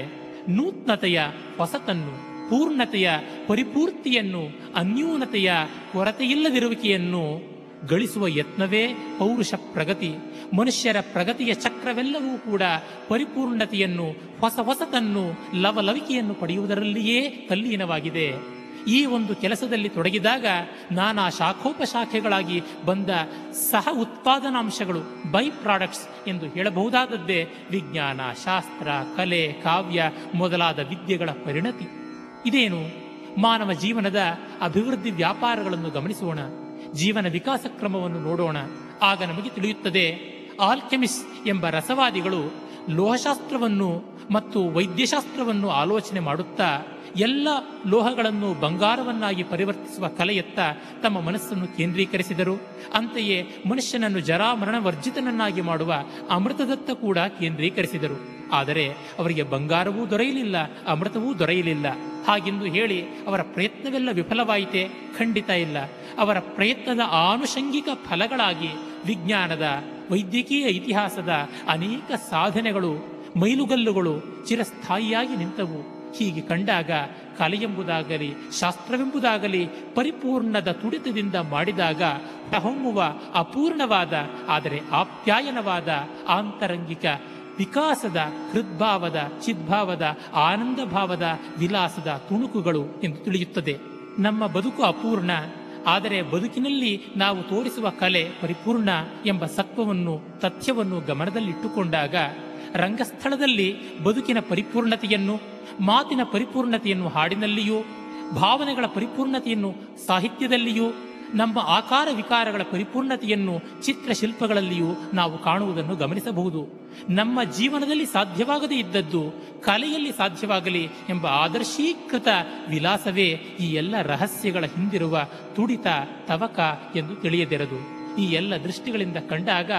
ನೂತ್ನತೆಯ ಹೊಸತನ್ನು, ಪೂರ್ಣತೆಯ ಪರಿಪೂರ್ತಿಯನ್ನು, ಅನ್ಯೂನತೆಯ ಕೊರತೆಯಿಲ್ಲದಿರುವಿಕೆಯನ್ನು ಗಳಿಸುವ ಯತ್ನವೇ ಪೌರುಷ ಪ್ರಗತಿ. ಮನುಷ್ಯರ ಪ್ರಗತಿಯ ಚಕ್ರವೆಲ್ಲವೂ ಕೂಡ ಪರಿಪೂರ್ಣತೆಯನ್ನು, ಹೊಸ ಹೊಸತನ್ನು, ಲವಲವಿಕೆಯನ್ನು ಪಡೆಯುವುದರಲ್ಲಿಯೇ ತಲ್ಲೀನವಾಗಿದೆ ಈ ಒಂದು ಕೆಲಸದಲ್ಲಿ ತೊಡಗಿದಾಗ ನಾನಾ ಶಾಖೋಪಶಾಖೆಗಳಾಗಿ ಬಂದ ಸಹ ಉತ್ಪಾದನಾಂಶಗಳು ಬೈ ಪ್ರಾಡಕ್ಟ್ಸ್ ಎಂದು ಹೇಳಬಹುದಾದದ್ದೇ ವಿಜ್ಞಾನ, ಶಾಸ್ತ್ರ, ಕಲೆ, ಕಾವ್ಯ ಮೊದಲಾದ ವಿದ್ಯೆಗಳ ಪರಿಣತಿ. ಇದೇನು? ಮಾನವ ಜೀವನದ ಅಭಿವೃದ್ಧಿ ವ್ಯಾಪಾರಗಳನ್ನು ಗಮನಿಸೋಣ, ಜೀವನ ವಿಕಾಸ ಕ್ರಮವನ್ನು ನೋಡೋಣ. ಆಗ ನಮಗೆ ತಿಳಿಯುತ್ತದೆ ಆಲ್ಕೆಮಿಸ್ ಎಂಬ ರಸವಾದಿಗಳು ಲೋಹಶಾಸ್ತ್ರವನ್ನು ಮತ್ತು ವೈದ್ಯಶಾಸ್ತ್ರವನ್ನು ಆಲೋಚನೆ ಮಾಡುತ್ತಾ ಎಲ್ಲ ಲೋಹಗಳನ್ನು ಬಂಗಾರವನ್ನಾಗಿ ಪರಿವರ್ತಿಸುವ ಕಲೆಯತ್ತ ತಮ್ಮ ಮನಸ್ಸನ್ನು ಕೇಂದ್ರೀಕರಿಸಿದರು. ಅಂತೆಯೇ ಮನುಷ್ಯನನ್ನು ಜರಾಮರಣ ವರ್ಜಿತನನ್ನಾಗಿ ಮಾಡುವ ಅಮೃತದತ್ತ ಕೂಡ ಕೇಂದ್ರೀಕರಿಸಿದರು. ಆದರೆ ಅವರಿಗೆ ಬಂಗಾರವೂ ದೊರೆಯಲಿಲ್ಲ, ಅಮೃತವೂ ದೊರೆಯಲಿಲ್ಲ. ಹಾಗೆಂದು ಹೇಳಿ ಅವರ ಪ್ರಯತ್ನವೆಲ್ಲ ವಿಫಲವಾಯಿತೆ? ಖಂಡಿತ ಇಲ್ಲ. ಅವರ ಪ್ರಯತ್ನದ ಆನುಷಂಗಿಕ ಫಲಗಳಾಗಿ ವಿಜ್ಞಾನದ, ವೈದ್ಯಕೀಯ ಇತಿಹಾಸದ ಅನೇಕ ಸಾಧನೆಗಳು, ಮೈಲುಗಲ್ಲುಗಳು ಚಿರಸ್ಥಾಯಿಯಾಗಿ ನಿಂತವು. ಹೀಗೆ ಕಂಡಾಗ ಕಲೆಯೆಂಬುದಾಗಲಿ, ಶಾಸ್ತ್ರವೆಂಬುದಾಗಲಿ, ಪರಿಪೂರ್ಣದ ತುಡಿತದಿಂದ ಮಾಡಿದಾಗ ಹೊಮ್ಮುವ ಅಪೂರ್ಣವಾದ, ಆದರೆ ಆಪ್ಯಾಯನವಾದ, ಆಂತರಂಗಿಕ ವಿಕಾಸದ, ಹೃದ್ಭಾವದ, ಚಿದ್ಭಾವದ ಆನಂದ ಭಾವದ ವಿಲಾಸದ ತುಣುಕುಗಳು ಎಂದು ತಿಳಿಯುತ್ತದೆ. ನಮ್ಮ ಬದುಕು ಅಪೂರ್ಣ, ಆದರೆ ಬದುಕಿನಲ್ಲಿ ನಾವು ತೋರಿಸುವ ಕಲೆ ಪರಿಪೂರ್ಣ ಎಂಬ ಸತ್ವವನ್ನು, ತಥ್ಯವನ್ನು ಗಮನದಲ್ಲಿಟ್ಟುಕೊಂಡಾಗ ರಂಗಸ್ಥಳದಲ್ಲಿ ಬದುಕಿನ ಪರಿಪೂರ್ಣತೆಯನ್ನು, ಮಾತಿನ ಪರಿಪೂರ್ಣತೆಯನ್ನು ಹಾಡಿನಲ್ಲಿಯೂ, ಭಾವನೆಗಳ ಪರಿಪೂರ್ಣತೆಯನ್ನು ಸಾಹಿತ್ಯದಲ್ಲಿಯೂ, ನಮ್ಮ ಆಕಾರ ವಿಕಾರಗಳ ಪರಿಪೂರ್ಣತೆಯನ್ನು ಚಿತ್ರಶಿಲ್ಪಗಳಲ್ಲಿಯೂ ನಾವು ಕಾಣುವುದನ್ನು ಗಮನಿಸಬಹುದು. ನಮ್ಮ ಜೀವನದಲ್ಲಿ ಸಾಧ್ಯವಾಗದೇ ಇದ್ದದ್ದು ಕಲೆಯಲ್ಲಿ ಸಾಧ್ಯವಾಗಲಿ ಎಂಬ ಆದರ್ಶೀಕೃತ ವಿಲಾಸವೇ ಈ ಎಲ್ಲ ರಹಸ್ಯಗಳ ಹಿಂದಿರುವ ತುಡಿತ, ತವಕ ಎಂದು ತಿಳಿಯದಿರದು. ಈ ಎಲ್ಲ ದೃಷ್ಟಿಗಳಿಂದ ಕಂಡಾಗ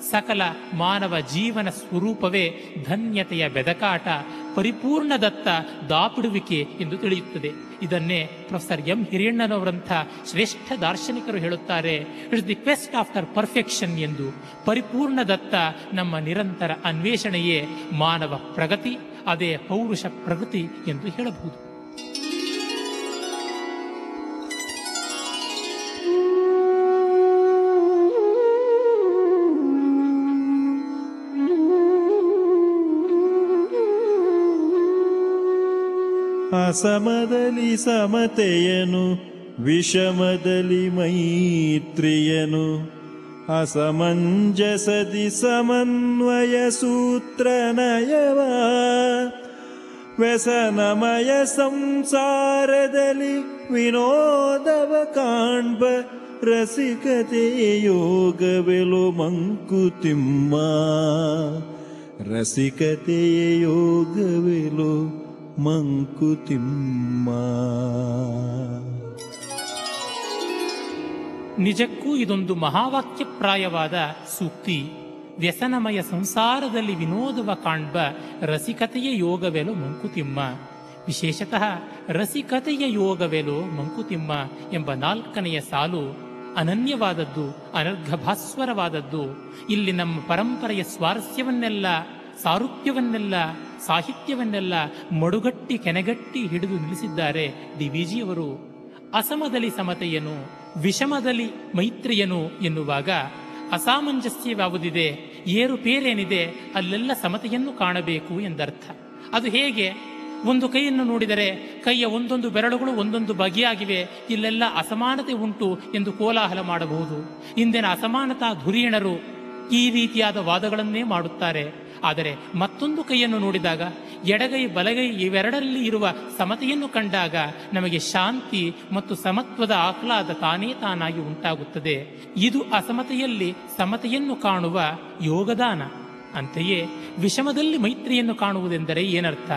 ಸಕಲ ಮಾನವ ಜೀವನ ಸ್ವರೂಪವೇ ಧನ್ಯತೆಯ ಬೆದಕಾಟ ಪರಿಪೂರ್ಣದತ್ತ ದಾಪಿಡುವಿಕೆ ಎಂದು ತಿಳಿಯುತ್ತದೆ. ಇದನ್ನೇ ಪ್ರೊಫೆಸರ್ ಎಂ ಹಿರಿಯಣ್ಣನವರಂಥ ಶ್ರೇಷ್ಠ ದಾರ್ಶನಿಕರು ಹೇಳುತ್ತಾರೆ it's the quest after perfection ಎಂದು. ಪರಿಪೂರ್ಣದತ್ತ ನಮ್ಮ ನಿರಂತರ ಅನ್ವೇಷಣೆಯೇ ಮಾನವ ಪ್ರಗತಿ, ಅದೇ ಪೌರುಷ ಪ್ರಗತಿ ಎಂದು ಹೇಳಬಹುದು. ಅಸಮದಲ್ಲಿ ಸಮತೆಯನು, ವಿಷಮದಲ್ಲಿ ಮೈತ್ರಿಯನು. ಅಸಮಂಜಸದಿ ಸಮನ್ವಯ ಸೂತ್ರ ನಯವ ವ್ಯಸನಮಯ ಸಂಸಾರದಲ್ಲಿ ವಿನೋದವ ಕಾಣ್ಬ ರಸಿಕತೆಯ ಯೋಗವೆಲು ಮಂಕುತಿಮ್ಮ. ರಸಿಕತೆಯ ಯೋಗವೆಲು ಮಂಕುತಿಮ್ಮ ನಿಜಕ್ಕೂ ಇದೊಂದು ಮಹಾವಾಕ್ಯಪ್ರಾಯವಾದ ಸೂಕ್ತಿ. ವ್ಯಸನಮಯ ಸಂಸಾರದಲ್ಲಿ ವಿನೋದವ ಕಾಣ್ಬ ರಸಿಕತೆಯ ಯೋಗವೆಲು ಮಂಕುತಿಮ್ಮ ವಿಶೇಷತಃ ರಸಿಕತೆಯ ಯೋಗವೆಲು ಮಂಕುತಿಮ್ಮ ಎಂಬ ನಾಲ್ಕನೆಯ ಸಾಲು ಅನನ್ಯವಾದದ್ದು, ಅನರ್ಘಭಾಸ್ವರವಾದದ್ದು. ಇಲ್ಲಿ ನಮ್ಮ ಪರಂಪರೆಯ ಸ್ವಾರಸ್ಯವನ್ನೆಲ್ಲ, ಸಾರೂಪ್ಯವನ್ನೆಲ್ಲ ಸಾಹಿತ್ಯವನ್ನೆಲ್ಲ ಮಡುಗಟ್ಟಿ ಕೆನೆಗಟ್ಟಿ ಹಿಡಿದು ನಿಲ್ಲಿಸಿದ್ದಾರೆ ಡಿ ವಿಜಿಯವರು ಅಸಮದಲ್ಲಿ ಸಮತೆಯನು ವಿಷಮದಲ್ಲಿ ಮೈತ್ರಿಯನು ಎನ್ನುವಾಗ ಅಸಾಮಂಜಸ್ಯವಾವುದಿದೆ ಏರುಪೇರೇನಿದೆ ಅಲ್ಲೆಲ್ಲ ಸಮತೆಯನ್ನು ಕಾಣಬೇಕು ಎಂದರ್ಥ. ಅದು ಹೇಗೆ? ಒಂದು ಕೈಯನ್ನು ನೋಡಿದರೆ ಕೈಯ ಒಂದೊಂದು ಬೆರಳುಗಳು ಒಂದೊಂದು ಬಗೆಯಾಗಿವೆ, ಇಲ್ಲೆಲ್ಲ ಅಸಮಾನತೆ ಉಂಟು ಎಂದು ಕೋಲಾಹಲ ಮಾಡಬಹುದು. ಇಂದಿನ ಅಸಮಾನತಾ ಧುರೀಣರು ಈ ರೀತಿಯಾದ ವಾದಗಳನ್ನೇ ಮಾಡುತ್ತಾರೆ. ಆದರೆ ಮತ್ತೊಂದು ಕೈಯನ್ನು ನೋಡಿದಾಗ, ಎಡಗೈ ಬಲಗೈ ಇವೆರಡರಲ್ಲಿ ಇರುವ ಸಮತೆಯನ್ನು ಕಂಡಾಗ ನಮಗೆ ಶಾಂತಿ ಮತ್ತು ಸಮತ್ವದ ಆಹ್ಲಾದ ತಾನೇ ತಾನಾಗಿ ಉಂಟಾಗುತ್ತದೆ. ಇದು ಅಸಮತೆಯಲ್ಲಿ ಸಮತೆಯನ್ನು ಕಾಣುವ ಯೋಗದಾನ. ಅಂತೆಯೇ ವಿಷಮದಲ್ಲಿ ಮೈತ್ರಿಯನ್ನು ಕಾಣುವುದೆಂದರೆ ಏನರ್ಥ?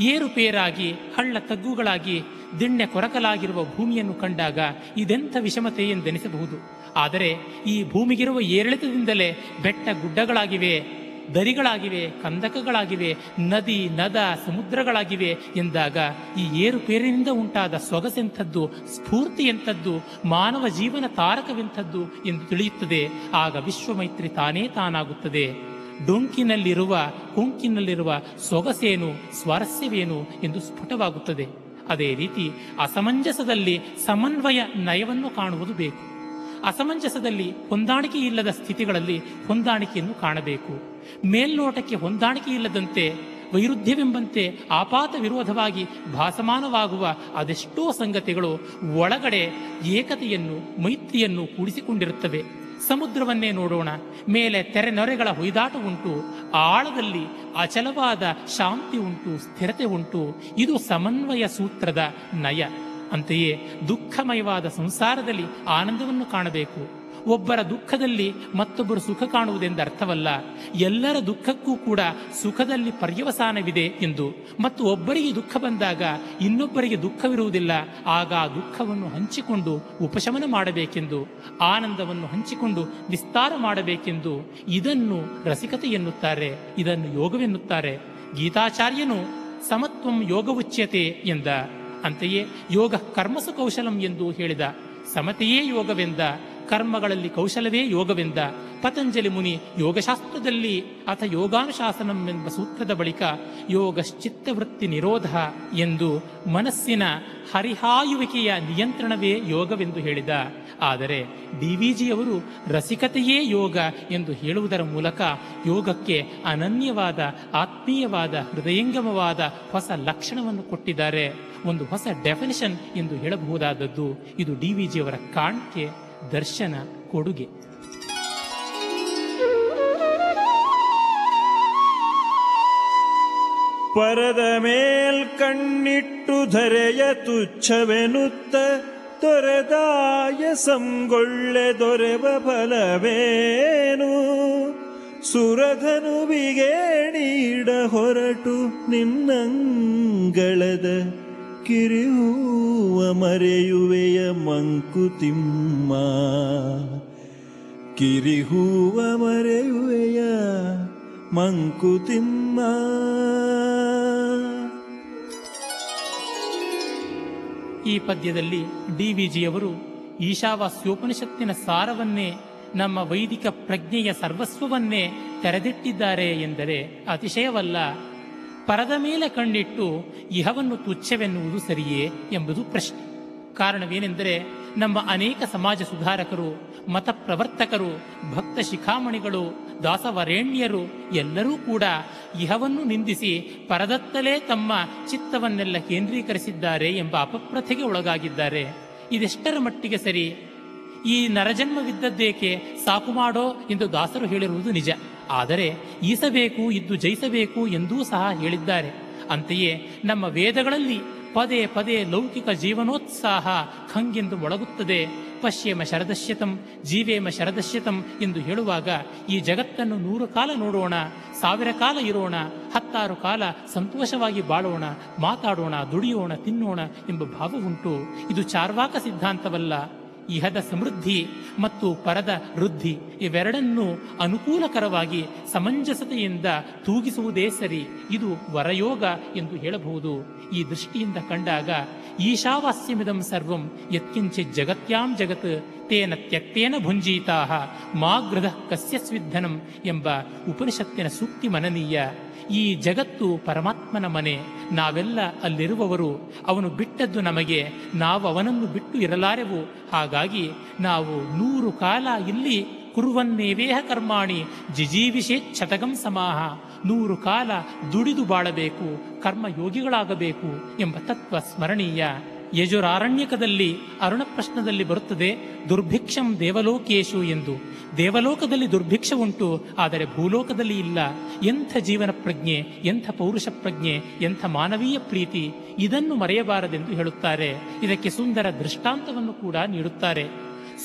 ಏರುಪೇರಾಗಿ ಹಳ್ಳ ತಗ್ಗುಗಳಾಗಿ ದಿಣ್ಣೆ ಕೊರಕಲಾಗಿರುವ ಭೂಮಿಯನ್ನು ಕಂಡಾಗ ಇದೆಂಥ ವಿಷಮತೆ ಎಂದೆನಿಸಬಹುದು. ಆದರೆ ಈ ಭೂಮಿಗಿರುವ ಏರಿಳಿತದಿಂದಲೇ ಬೆಟ್ಟ ಗುಡ್ಡಗಳಾಗಿವೆ, ದರಿಗಳಾಗಿವೆ, ಕಂದಕಗಳಾಗಿವೆ, ನದಿ, ನದ, ಸಮುದ್ರಗಳಾಗಿವೆ ಎಂದಾಗ ಈ ಏರುಪೇರಿನಿಂದ ಉಂಟಾದ ಸೊಗಸೆಂಥದ್ದು ಸ್ಫೂರ್ತಿ ಎಂಥದ್ದು, ಮಾನವ ಜೀವನ ತಾರಕವೆಂಥದ್ದು ಎಂದು ತಿಳಿಯುತ್ತದೆ. ಆಗ ವಿಶ್ವಮೈತ್ರಿ ತಾನೇ ತಾನಾಗುತ್ತದೆ. ಡೊಂಕಿನಲ್ಲಿರುವ, ಕೊಂಕಿನಲ್ಲಿರುವ ಸೊಗಸೇನು, ಸ್ವಾರಸ್ಯವೇನು ಎಂದು ಸ್ಫುಟವಾಗುತ್ತದೆ. ಅದೇ ರೀತಿ ಅಸಮಂಜಸದಲ್ಲಿ ಸಮನ್ವಯ ನಯವನ್ನು ಕಾಣುವುದು ಬೇಕು. ಅಸಮಂಜಸದಲ್ಲಿ ಹೊಂದಾಣಿಕೆ ಇಲ್ಲದ ಸ್ಥಿತಿಗಳಲ್ಲಿ ಹೊಂದಾಣಿಕೆಯನ್ನು ಕಾಣಬೇಕು. ಮೇಲ್ನೋಟಕ್ಕೆ ಹೊಂದಾಣಿಕೆ ಇಲ್ಲದಂತೆ ವೈರುಧ್ಯವೆಂಬಂತೆ ಆಪಾತ ವಿರೋಧವಾಗಿ ಭಾಸಮಾನವಾಗುವ ಅದೆಷ್ಟೋ ಸಂಗತಿಗಳು ಒಳಗಡೆ ಏಕತೆಯನ್ನು ಮೈತ್ರಿಯನ್ನು ಕೂಡಿಸಿಕೊಂಡಿರುತ್ತವೆ. ಸಮುದ್ರವನ್ನೇ ನೋಡೋಣ. ಮೇಲೆ ತೆರೆನೊರೆಗಳ ಹೊಯ್ದಾಟ ಉಂಟು. ಆಳದಲ್ಲಿ ಅಚಲವಾದ ಶಾಂತಿ ಉಂಟು, ಸ್ಥಿರತೆ ಉಂಟು. ಇದು ಸಮನ್ವಯ ಸೂತ್ರದ ನಯ. ಅಂತೆಯೇ ದುಃಖಮಯವಾದ ಸಂಸಾರದಲ್ಲಿ ಆನಂದವನ್ನು ಕಾಣಬೇಕು. ಒಬ್ಬರ ದುಃಖದಲ್ಲಿ ಮತ್ತೊಬ್ಬರು ಸುಖ ಕಾಣುವುದೆಂದು ಅರ್ಥವಲ್ಲ. ಎಲ್ಲರ ದುಃಖಕ್ಕೂ ಕೂಡ ಸುಖದಲ್ಲಿ ಪರ್ಯವಸಾನವಿದೆ ಎಂದು. ಮತ್ತು ಒಬ್ಬರಿಗೆ ದುಃಖ ಬಂದಾಗ ಇನ್ನೊಬ್ಬರಿಗೆ ದುಃಖವಿರುವುದಿಲ್ಲ. ಆಗ ಆ ದುಃಖವನ್ನು ಹಂಚಿಕೊಂಡು ಉಪಶಮನ ಮಾಡಬೇಕೆಂದು, ಆನಂದವನ್ನು ಹಂಚಿಕೊಂಡು ವಿಸ್ತಾರ ಮಾಡಬೇಕೆಂದು ಇದನ್ನು ರಸಿಕತೆ ಎನ್ನುತ್ತಾರೆ, ಇದನ್ನು ಯೋಗವೆನ್ನುತ್ತಾರೆ. ಗೀತಾಚಾರ್ಯನು ಸಮತ್ವಂ ಉಚ್ಯತೆ ಎಂದ. ಅಂತೆಯೇ ಯೋಗ ಕರ್ಮಸು ಕೌಶಲಂ ಎಂದು ಹೇಳಿದ. ಸಮತೆಯೇ ಯೋಗವೆಂದ. ಕರ್ಮಗಳಲ್ಲಿ ಕೌಶಲವೇ ಯೋಗವೆಂದ. ಪತಂಜಲಿ ಮುನಿ ಯೋಗಶಾಸ್ತ್ರದಲ್ಲಿ ಅಥ ಯೋಗಾನುಶಾಸನಂ ಎಂಬ ಸೂತ್ರದ ಬಳಿಕ ಯೋಗಶ್ಚಿತ್ತವೃತ್ತಿ ನಿರೋಧ ಎಂದು ಮನಸ್ಸಿನ ಹರಿಹಾಯುವಿಕೆಯ ನಿಯಂತ್ರಣವೇ ಯೋಗವೆಂದು ಹೇಳಿದ. ಆದರೆ ಡಿ ವಿ ಜಿಯವರು ರಸಿಕತೆಯೇ ಯೋಗ ಎಂದು ಹೇಳುವುದರ ಮೂಲಕ ಯೋಗಕ್ಕೆ ಅನನ್ಯವಾದ, ಆತ್ಮೀಯವಾದ, ಹೃದಯಂಗಮವಾದ ಹೊಸ ಲಕ್ಷಣವನ್ನು ಕೊಟ್ಟಿದ್ದಾರೆ. ಒಂದು ಹೊಸ ಡೆಫಿನಿಷನ್ ಎಂದು ಹೇಳಬಹುದಾದದ್ದು ಇದು ಡಿ ವಿ ಜಿಯವರ ಕಾಣಿಕೆ. ದರ್ಶನ ಕೊಡುಗೆ. ಪರದ ಮೇಲ್ ಕಣ್ಣಿಟ್ಟು ಧರೆಯ ತುಚ್ಛವೆನುತ್ತ ತೊರೆದಾಯ ಸಂಗೊಳ್ಳೆ ದೊರೆವ ಫಲವೇನು? ಸುರಧನುವಿಗೆ ನೀಡ ಹೊರಟು ನಿನ್ನಂಗಳದ ಕಿರಿಯುವ ಮರೆಯುವೆಯ ಮಂಕುತಿಮ್ಮ. ಕಿರಿಹೂವ ಮರೆಯುವೆಯ ಮಂಕುತಿಮ್ಮ. ಈ ಪದ್ಯದಲ್ಲಿ ಡಿ ವಿ ಜಿಯವರು ಈಶಾವಾಸ್ಯೋಪನಿಷತ್ತಿನ ಸಾರವನ್ನೇ, ನಮ್ಮ ವೈದಿಕ ಪ್ರಜ್ಞೆಯ ಸರ್ವಸ್ವವನ್ನೇ ತೆರೆದಿಟ್ಟಿದ್ದಾರೆ ಎಂದರೆ ಅತಿಶಯವಲ್ಲ. ಪರದ ಮೇಲೆ ಕಣ್ಣಿಟ್ಟು ಇಹವನ್ನು ತುಚ್ಛವೆನ್ನುವುದು ಸರಿಯೇ ಎಂಬುದು ಪ್ರಶ್ನೆ. ಕಾರಣವೇನೆಂದರೆ ನಮ್ಮ ಅನೇಕ ಸಮಾಜ ಸುಧಾರಕರು, ಮತ ಪ್ರವರ್ತಕರು, ಭಕ್ತ ಶಿಖಾಮಣಿಗಳು, ದಾಸವರೇಣ್ಯರು ಎಲ್ಲರೂ ಕೂಡ ಇಹವನ್ನು ನಿಂದಿಸಿ ಪರದತ್ತಲೇ ತಮ್ಮ ಚಿತ್ತವನ್ನೆಲ್ಲ ಕೇಂದ್ರೀಕರಿಸಿದ್ದಾರೆ ಎಂಬ ಅಪಪ್ರಥೆಗೆ ಒಳಗಾಗಿದ್ದಾರೆ. ಇದೆಷ್ಟರ ಮಟ್ಟಿಗೆ ಸರಿ? ಈ ನರಜನ್ಮವಿದ್ದದ್ದೇಕೆ ಸಾಕು ಮಾಡೋ ಎಂದು ದಾಸರು ಹೇಳಿರುವುದು ನಿಜ. ಆದರೆ ಈಸಬೇಕು ಇದ್ದು ಜಯಿಸಬೇಕು ಎಂದೂ ಸಹ ಹೇಳಿದ್ದಾರೆ. ಅಂತೆಯೇ ನಮ್ಮ ವೇದಗಳಲ್ಲಿ ಪದೇ ಪದೇ ಲೌಕಿಕ ಜೀವನೋತ್ಸಾಹ ಖಂಗೆಂದು ಮೊಳಗುತ್ತದೆ ಪಶ್ಯೇಮ ಶರದಶ್ಯತಂ, ಜೀವೇಮ ಶರದಶ್ಯತಂ ಎಂದು ಹೇಳುವಾಗ ಈ ಜಗತ್ತನ್ನು ನೂರು ಕಾಲ ನೋಡೋಣ, ಸಾವಿರ ಕಾಲ ಇರೋಣ, ಹತ್ತಾರು ಕಾಲ ಸಂತೋಷವಾಗಿ ಬಾಳೋಣ, ಮಾತಾಡೋಣ, ದುಡಿಯೋಣ, ತಿನ್ನೋಣ ಎಂಬ ಭಾವವುಂಟು ಇದು ಚಾರ್ವಾಕ ಸಿದ್ಧಾಂತವಲ್ಲ. ಇಹದ ಸಮೃದ್ಧಿ ಮತ್ತು ಪರದ ವೃದ್ಧಿ ಇವೆರಡನ್ನೂ ಅನುಕೂಲಕರವಾಗಿ ಸಮಂಜಸತೆಯಿಂದ ತೂಗಿಸುವುದೇ ಸರಿ. ಇದು ವರಯೋಗ ಎಂದು ಹೇಳಬಹುದು. ಈ ದೃಷ್ಟಿಯಿಂದ ಕಂಡಾಗ, ಈಶಾವಾಸ್ಯಮಿದಂ ಸರ್ವಂ ಯತ್ಕಿಂಚಿತ್ ಜಗತ್ಯಾಂ ಜಗತ್ ತೇನ ತ್ಯಕ್ತೇನ ಭುಂಜೀತಾ ಮಾಗೃಧ ಕಸ್ಯ ಸ್ವಿಧನಂ ಎಂಬ ಉಪನಿಷತ್ತಿನ ಸೂಕ್ತಿ ಮನನೀಯ. ಈ ಜಗತ್ತು ಪರಮಾತ್ಮನ ಮನೆ. ನಾವೆಲ್ಲ ಅಲ್ಲಿರುವವರು, ಅವನು ಬಿಟ್ಟದ್ದು ನಮಗೆ, ನಾವು ಅವನನ್ನು ಬಿಟ್ಟು ಇರಲಾರೆವು. ಹಾಗಾಗಿ ನಾವು ನೂರು ಕಾಲ ಇಲ್ಲಿ ಕುರುವನ್ನೇವೇಹ ಕರ್ಮಾಣಿ ಜಿಜೀವಿಷೇ ಶತಗಂ ಸಮಾಹ. ನೂರು ಕಾಲ ದುಡಿದು ಬಾಳಬೇಕು, ಕರ್ಮಯೋಗಿಗಳಾಗಬೇಕು ಎಂಬ ತತ್ವ ಸ್ಮರಣೀಯ. ಯಜುರಾರಣ್ಯಕದಲ್ಲಿ ಅರುಣಪ್ರಶ್ನದಲ್ಲಿ ಬರುತ್ತದೆ, ದುರ್ಭಿಕ್ಷಂ ದೇವಲೋಕೇಶು ಎಂದು. ದೇವಲೋಕದಲ್ಲಿ ದುರ್ಭಿಕ್ಷ ಉಂಟು ಆದರೆ ಭೂಲೋಕದಲ್ಲಿ ಇಲ್ಲ. ಎಂಥ ಜೀವನ ಪ್ರಜ್ಞೆ ಎಂಥ ಪೌರುಷ ಪ್ರಜ್ಞೆ ಎಂಥ ಮಾನವೀಯ ಪ್ರೀತಿ, ಇದನ್ನು ಮರೆಯಬಾರದೆಂದು ಹೇಳುತ್ತಾರೆ. ಇದಕ್ಕೆ ಸುಂದರ ದೃಷ್ಟಾಂತವನ್ನು ಕೂಡ ನೀಡುತ್ತಾರೆ.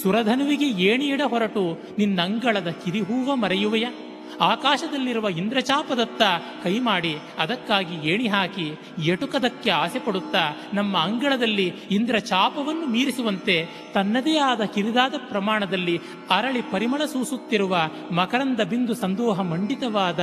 ಸುರಧನುವಿಗೆ ಏಣಿಯಿಡ ಹೊರಟು, ನಿನ್ನಂಗಳದ ಕಿರಿಹೂವ ಮರೆಯುವೆಯ? ಆಕಾಶದಲ್ಲಿರುವ ಇಂದ್ರಚಾಪದತ್ತ ಕೈ ಮಾಡಿ ಅದಕ್ಕಾಗಿ ಏಣಿ ಹಾಕಿ ಎಟುಕದಕ್ಕೆ ಆಸೆ ಪಡುತ್ತಾ ನಮ್ಮ ಅಂಗಳದಲ್ಲಿ ಇಂದ್ರಚಾಪವನ್ನು ಮೀರಿಸುವಂತೆ ತನ್ನದೇ ಆದ ಕಿರಿದಾದ ಪ್ರಮಾಣದಲ್ಲಿ ಅರಳಿ ಪರಿಮಳ ಸೂಸುತ್ತಿರುವ ಮಕರಂದ ಬಿಂದು ಸಂದೋಹ ಮಂಡಿತವಾದ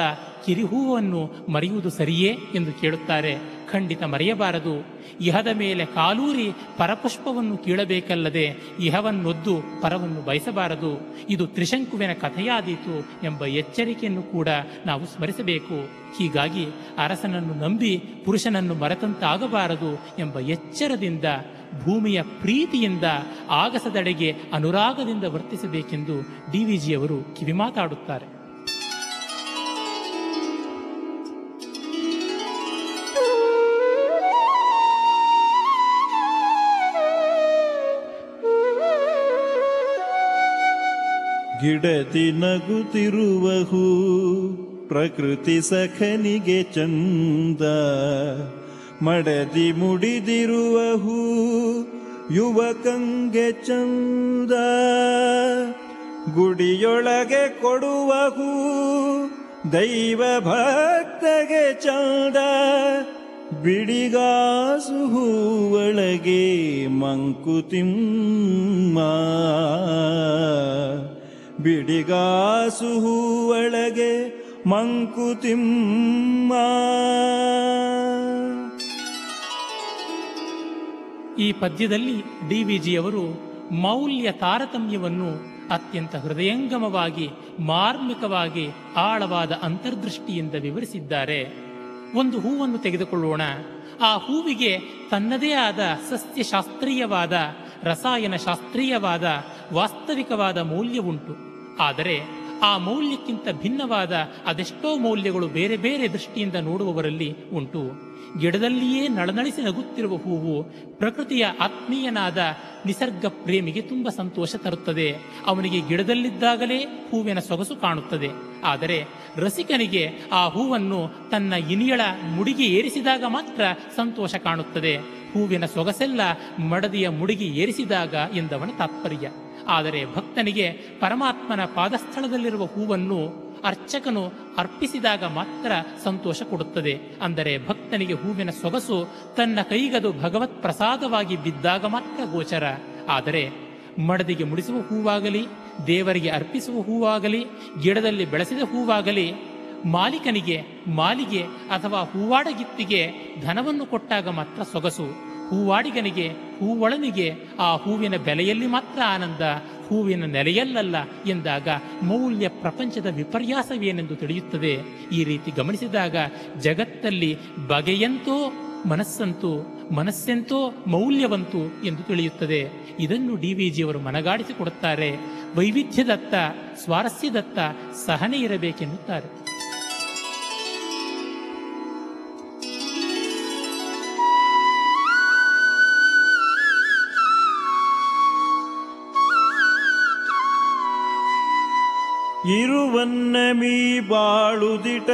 ಕಿರಿಹೂವನ್ನು ಮರೆಯುವುದು ಸರಿಯೇ ಎಂದು ಕೇಳುತ್ತಾರೆ. ಖಂಡಿತ ಮರೆಯಬಾರದು. ಇಹದ ಮೇಲೆ ಕಾಲೂರಿ ಪರಪುಷ್ಪವನ್ನು ಕೀಳಬೇಕಲ್ಲದೆ ಇಹವನ್ನೊದ್ದು ಪರವನ್ನು ಬಯಸಬಾರದು. ಇದು ತ್ರಿಶಂಕುವಿನ ಕಥೆಯಾದೀತು ಎಂಬ ಎಚ್ಚರಿಕೆಯನ್ನು ಕೂಡ ನಾವು ಸ್ಮರಿಸಬೇಕು. ಹೀಗಾಗಿ ಅರಸನನ್ನು ನಂಬಿ ಪುರುಷನನ್ನು ಮರೆತಂತಾಗಬಾರದು ಎಂಬ ಎಚ್ಚರದಿಂದ, ಭೂಮಿಯ ಪ್ರೀತಿಯಿಂದ, ಆಗಸದೆಡೆಗೆ ಅನುರಾಗದಿಂದ ವರ್ತಿಸಬೇಕೆಂದು ಡಿ ವಿ ಜಿಯವರು ಕಿವಿಮಾತಾಡುತ್ತಾರೆ. ಗಿಡತಿ ನಗುತ್ತಿರುವಹು ಪ್ರಕೃತಿ ಸಖನಿಗೆ ಚಂದ. ಮಡದಿ ಮುಡಿದಿರುವಹು, ಯುವಕಂಗೆ ಚಂದ. ಗುಡಿಯೊಳಗೆ ಕೊಡುವಹು, ದೈವ ಭಕ್ತಗೆ ಚಂದ. ಬಿಡಿಗಾಸು ಹೂವೊಳಗೆ ಮಂಕುತಿಮ್ಮ. ಬಿಡಿಗಾಸು ಹೂವಳಗೆ ಮಂಕುತಿಮ್ಮ. ಈ ಪದ್ಯದಲ್ಲಿ ಡಿ ವಿ ಜಿಯವರು ಮೌಲ್ಯ ತಾರತಮ್ಯವನ್ನು ಅತ್ಯಂತ ಹೃದಯಂಗಮವಾಗಿ, ಮಾರ್ಮಿಕವಾಗಿ, ಆಳವಾದ ಅಂತರ್ದೃಷ್ಟಿಯಿಂದ ವಿವರಿಸಿದ್ದಾರೆ. ಒಂದು ಹೂವನ್ನು ತೆಗೆದುಕೊಳ್ಳೋಣ. ಆ ಹೂವಿಗೆ ತನ್ನದೇ ಆದ ಸಸ್ಯಶಾಸ್ತ್ರೀಯವಾದ ರಸಾಯನ ಶಾಸ್ತ್ರೀಯವಾದ ವಾಸ್ತವಿಕವಾದ ಮೌಲ್ಯವುಂಟು. ಆದರೆ ಆ ಮೌಲ್ಯಕ್ಕಿಂತ ಭಿನ್ನವಾದ ಅದೆಷ್ಟೋ ಮೌಲ್ಯಗಳು ಬೇರೆ ಬೇರೆ ದೃಷ್ಟಿಯಿಂದ ನೋಡುವವರಲ್ಲಿ ಉಂಟು. ಗಿಡದಲ್ಲಿಯೇ ನಳನಳಿಸಿ ನಗುತ್ತಿರುವ ಹೂವು ಪ್ರಕೃತಿಯ ಆತ್ಮೀಯನಾದ ನಿಸರ್ಗ ಪ್ರೇಮಿಗೆ ತುಂಬ ಸಂತೋಷ ತರುತ್ತದೆ. ಅವನಿಗೆ ಗಿಡದಲ್ಲಿದ್ದಾಗಲೇ ಹೂವಿನ ಸೊಗಸು ಕಾಣುತ್ತದೆ. ಆದರೆ ರಸಿಕನಿಗೆ ಆ ಹೂವನ್ನು ತನ್ನ ಇನಿಯಳ ಮುಡಿಗೆ ಏರಿಸಿದಾಗ ಮಾತ್ರ ಸಂತೋಷ ಕಾಣುತ್ತದೆ. ಹೂವಿನ ಸೊಗಸೆಲ್ಲ ಮಡದಿಯ ಮುಡುಗಿ ಏರಿಸಿದಾಗ ಎಂದವನ ತಾತ್ಪರ್ಯ. ಆದರೆ ಭಕ್ತನಿಗೆ ಪರಮಾತ್ಮನ ಪಾದಸ್ಥಳದಲ್ಲಿರುವ ಹೂವನ್ನು ಅರ್ಚಕನು ಅರ್ಪಿಸಿದಾಗ ಮಾತ್ರ ಸಂತೋಷ ಕೊಡುತ್ತದೆ. ಅಂದರೆ ಭಕ್ತನಿಗೆ ಹೂವಿನ ಸೊಗಸು ತನ್ನ ಕೈಗದು ಭಗವತ್ ಪ್ರಸಾದವಾಗಿ ಬಿದ್ದಾಗ ಮಾತ್ರ ಗೋಚರ. ಆದರೆ ಮಡದಿಗೆ ಮುಡಿಸುವ ಹೂವಾಗಲಿ, ದೇವರಿಗೆ ಅರ್ಪಿಸುವ ಹೂವಾಗಲಿ, ಗಿಡದಲ್ಲಿ ಬೆಳೆಸಿದ ಹೂವಾಗಲಿ ಮಾಲೀಕನಿಗೆ ಮಾಲಿಗೆ ಅಥವಾ ಹೂವಾಡಗಿತ್ತಿಗೆ ಧನವನ್ನು ಕೊಟ್ಟಾಗ ಮಾತ್ರ ಸೊಗಸು. ಹೂವಾಡಿಗನಿಗೆ, ಹೂವಳನಿಗೆ ಆ ಹೂವಿನ ಬೆಲೆಯಲ್ಲಿ ಮಾತ್ರ ಆನಂದ, ಹೂವಿನ ನೆಲೆಯಲ್ಲಲ್ಲ ಎಂದಾಗ ಮೌಲ್ಯ ಪ್ರಪಂಚದ ವಿಪರ್ಯಾಸವೇನೆಂದು ತಿಳಿಯುತ್ತದೆ. ಈ ರೀತಿ ಗಮನಿಸಿದಾಗ ಜಗತ್ತಲ್ಲಿ ಬಗೆಯಂತೋ, ಮನಸ್ಸಂತೂ, ಮನಸ್ಸೆಂತೋ ಮೌಲ್ಯವಂತು ಎಂದು ತಿಳಿಯುತ್ತದೆ. ಇದನ್ನು ಡಿ ವಿ ಜಿಯವರು ಮನಗಾಡಿಸಿಕೊಡುತ್ತಾರೆ. ವೈವಿಧ್ಯದತ್ತ, ಸ್ವಾರಸ್ಯದತ್ತ ಸಹನೆ ಇರಬೇಕೆನ್ನುತ್ತಾರೆ. ಇರುವನ್ನ ಮೀ ಬಾಳುದಿಟ,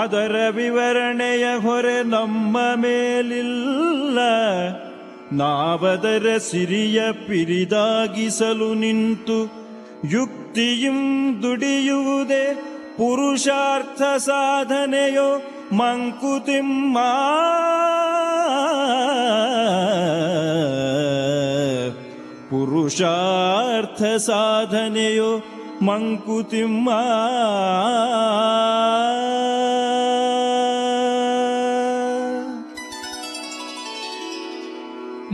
ಅದರ ವಿವರಣೆಯ ಹೊರೆ ನಮ್ಮ ಮೇಲಿಲ್ಲ. ನಾವದರ ಸಿರಿಯ ಪಿರಿದಾಗಿಸಲು ನಿಂತು, ಯುಕ್ತಿಯಂ ದುಡಿಯುವುದೇ ಪುರುಷಾರ್ಥ ಸಾಧನೆಯೋ ಮಂಕುತಿಮ್ಮ. ಪುರುಷಾರ್ಥ ಸಾಧನೆಯೋ ಮಂಕುತಿಮ್ಮ.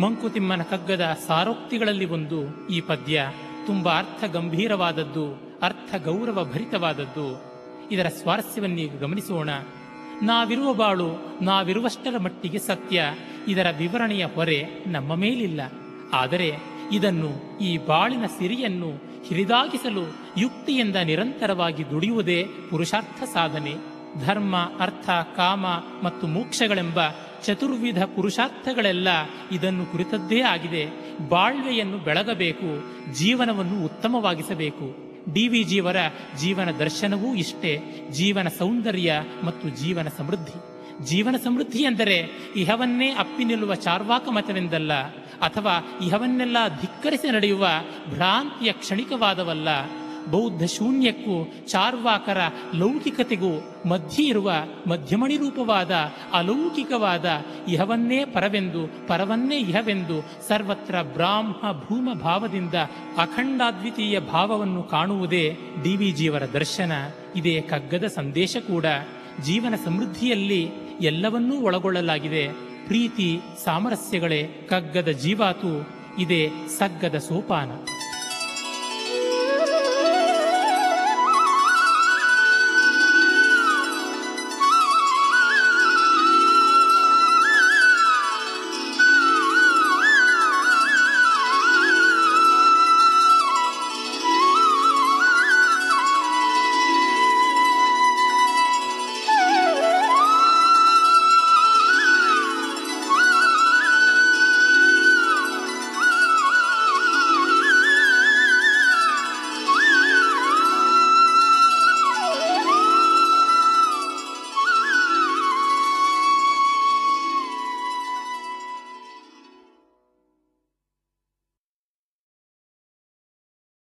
ಮಂಕುತಿಮ್ಮನ ಕಗ್ಗದ ಸಾರೋಕ್ತಿಗಳಲ್ಲಿ ಒಂದು ಈ ಪದ್ಯ ತುಂಬಾ ಅರ್ಥ ಗಂಭೀರವಾದದ್ದು ಅರ್ಥ ಗೌರವ ಭರಿತವಾದದ್ದು ಇದರ ಸ್ವಾರಸ್ಯವನ್ನೀಗ ಗಮನಿಸೋಣ. ನಾವಿರುವ ಬಾಳು, ನಾವಿರುವಷ್ಟರ ಮಟ್ಟಿಗೆ ಸತ್ಯ, ಇದರ ವಿವರಣೆಯ ಹೊರೆ ನಮ್ಮ ಮೇಲಿಲ್ಲ. ಆದರೆ ಇದನ್ನು ಈ ಬಾಳಿನ ಸಿರಿಯನ್ನು ಹಿರಿದಾಗಿಸಲು ಯುಕ್ತಿಯಿಂದ ನಿರಂತರವಾಗಿ ದುಡಿಯುವುದೇ ಪುರುಷಾರ್ಥ ಸಾಧನೆ. ಧರ್ಮ, ಅರ್ಥ, ಕಾಮ ಮತ್ತು ಮೋಕ್ಷಗಳೆಂಬ ಚತುರ್ವಿಧ ಪುರುಷಾರ್ಥಗಳೆಲ್ಲ ಇದನ್ನು ಕುರಿತದ್ದೇ ಆಗಿದೆ. ಬಾಳ್ವೆಯನ್ನು ಬೆಳಗಬೇಕು, ಜೀವನವನ್ನು ಉತ್ತಮವಾಗಿಸಬೇಕು. ಡಿ ವಿ ಜಿಯವರ ಜೀವನ ದರ್ಶನವೂ ಇಷ್ಟೇ, ಜೀವನ ಸೌಂದರ್ಯ ಮತ್ತು ಜೀವನ ಸಮೃದ್ಧಿ. ಜೀವನ ಸಮೃದ್ಧಿ ಎಂದರೆ ಇಹವನ್ನೇ ಅಪ್ಪಿ ನಿಲ್ಲುವ ಚಾರ್ವಾಕ ಮತವೆಂದಲ್ಲ. ಅಥವಾ ಇಹವನ್ನೆಲ್ಲ ಧಿಕ್ಕರಿಸಿ ನಡೆಯುವ ಭ್ರಾಂತಿಯ ಕ್ಷಣಿಕವಾದವಲ್ಲ. ಬೌದ್ಧ ಶೂನ್ಯಕ್ಕೂ ಚಾರ್ವಾಕರ ಲೌಕಿಕತೆಗೂ ಮಧ್ಯೆ ಇರುವ ಮಧ್ಯಮಣಿ ರೂಪವಾದ ಅಲೌಕಿಕವಾದ ಇಹವನ್ನೇ ಪರವೆಂದು, ಪರವನ್ನೇ ಇಹವೆಂದು ಸರ್ವತ್ರ ಬ್ರಾಹ್ಮ ಭೂಮ ಭಾವದಿಂದ ಅಖಂಡಾದ್ವಿತೀಯ ಭಾವವನ್ನು ಕಾಣುವುದೇ ಡಿ ವಿ ಜಿಯವರ ದರ್ಶನ. ಇದೇ ಕಗ್ಗದ ಸಂದೇಶ ಕೂಡ. ಜೀವನ ಸಮೃದ್ಧಿಯಲ್ಲಿ ಎಲ್ಲವನ್ನೂ ಒಳಗೊಳ್ಳಲಾಗಿದೆ. ಪ್ರೀತಿ ಸಾಮರಸ್ಯಗಳೇ ಕಗ್ಗದ ಜೀವಾತು ಇದೇ ಸಗ್ಗದ ಸೋಪಾನ.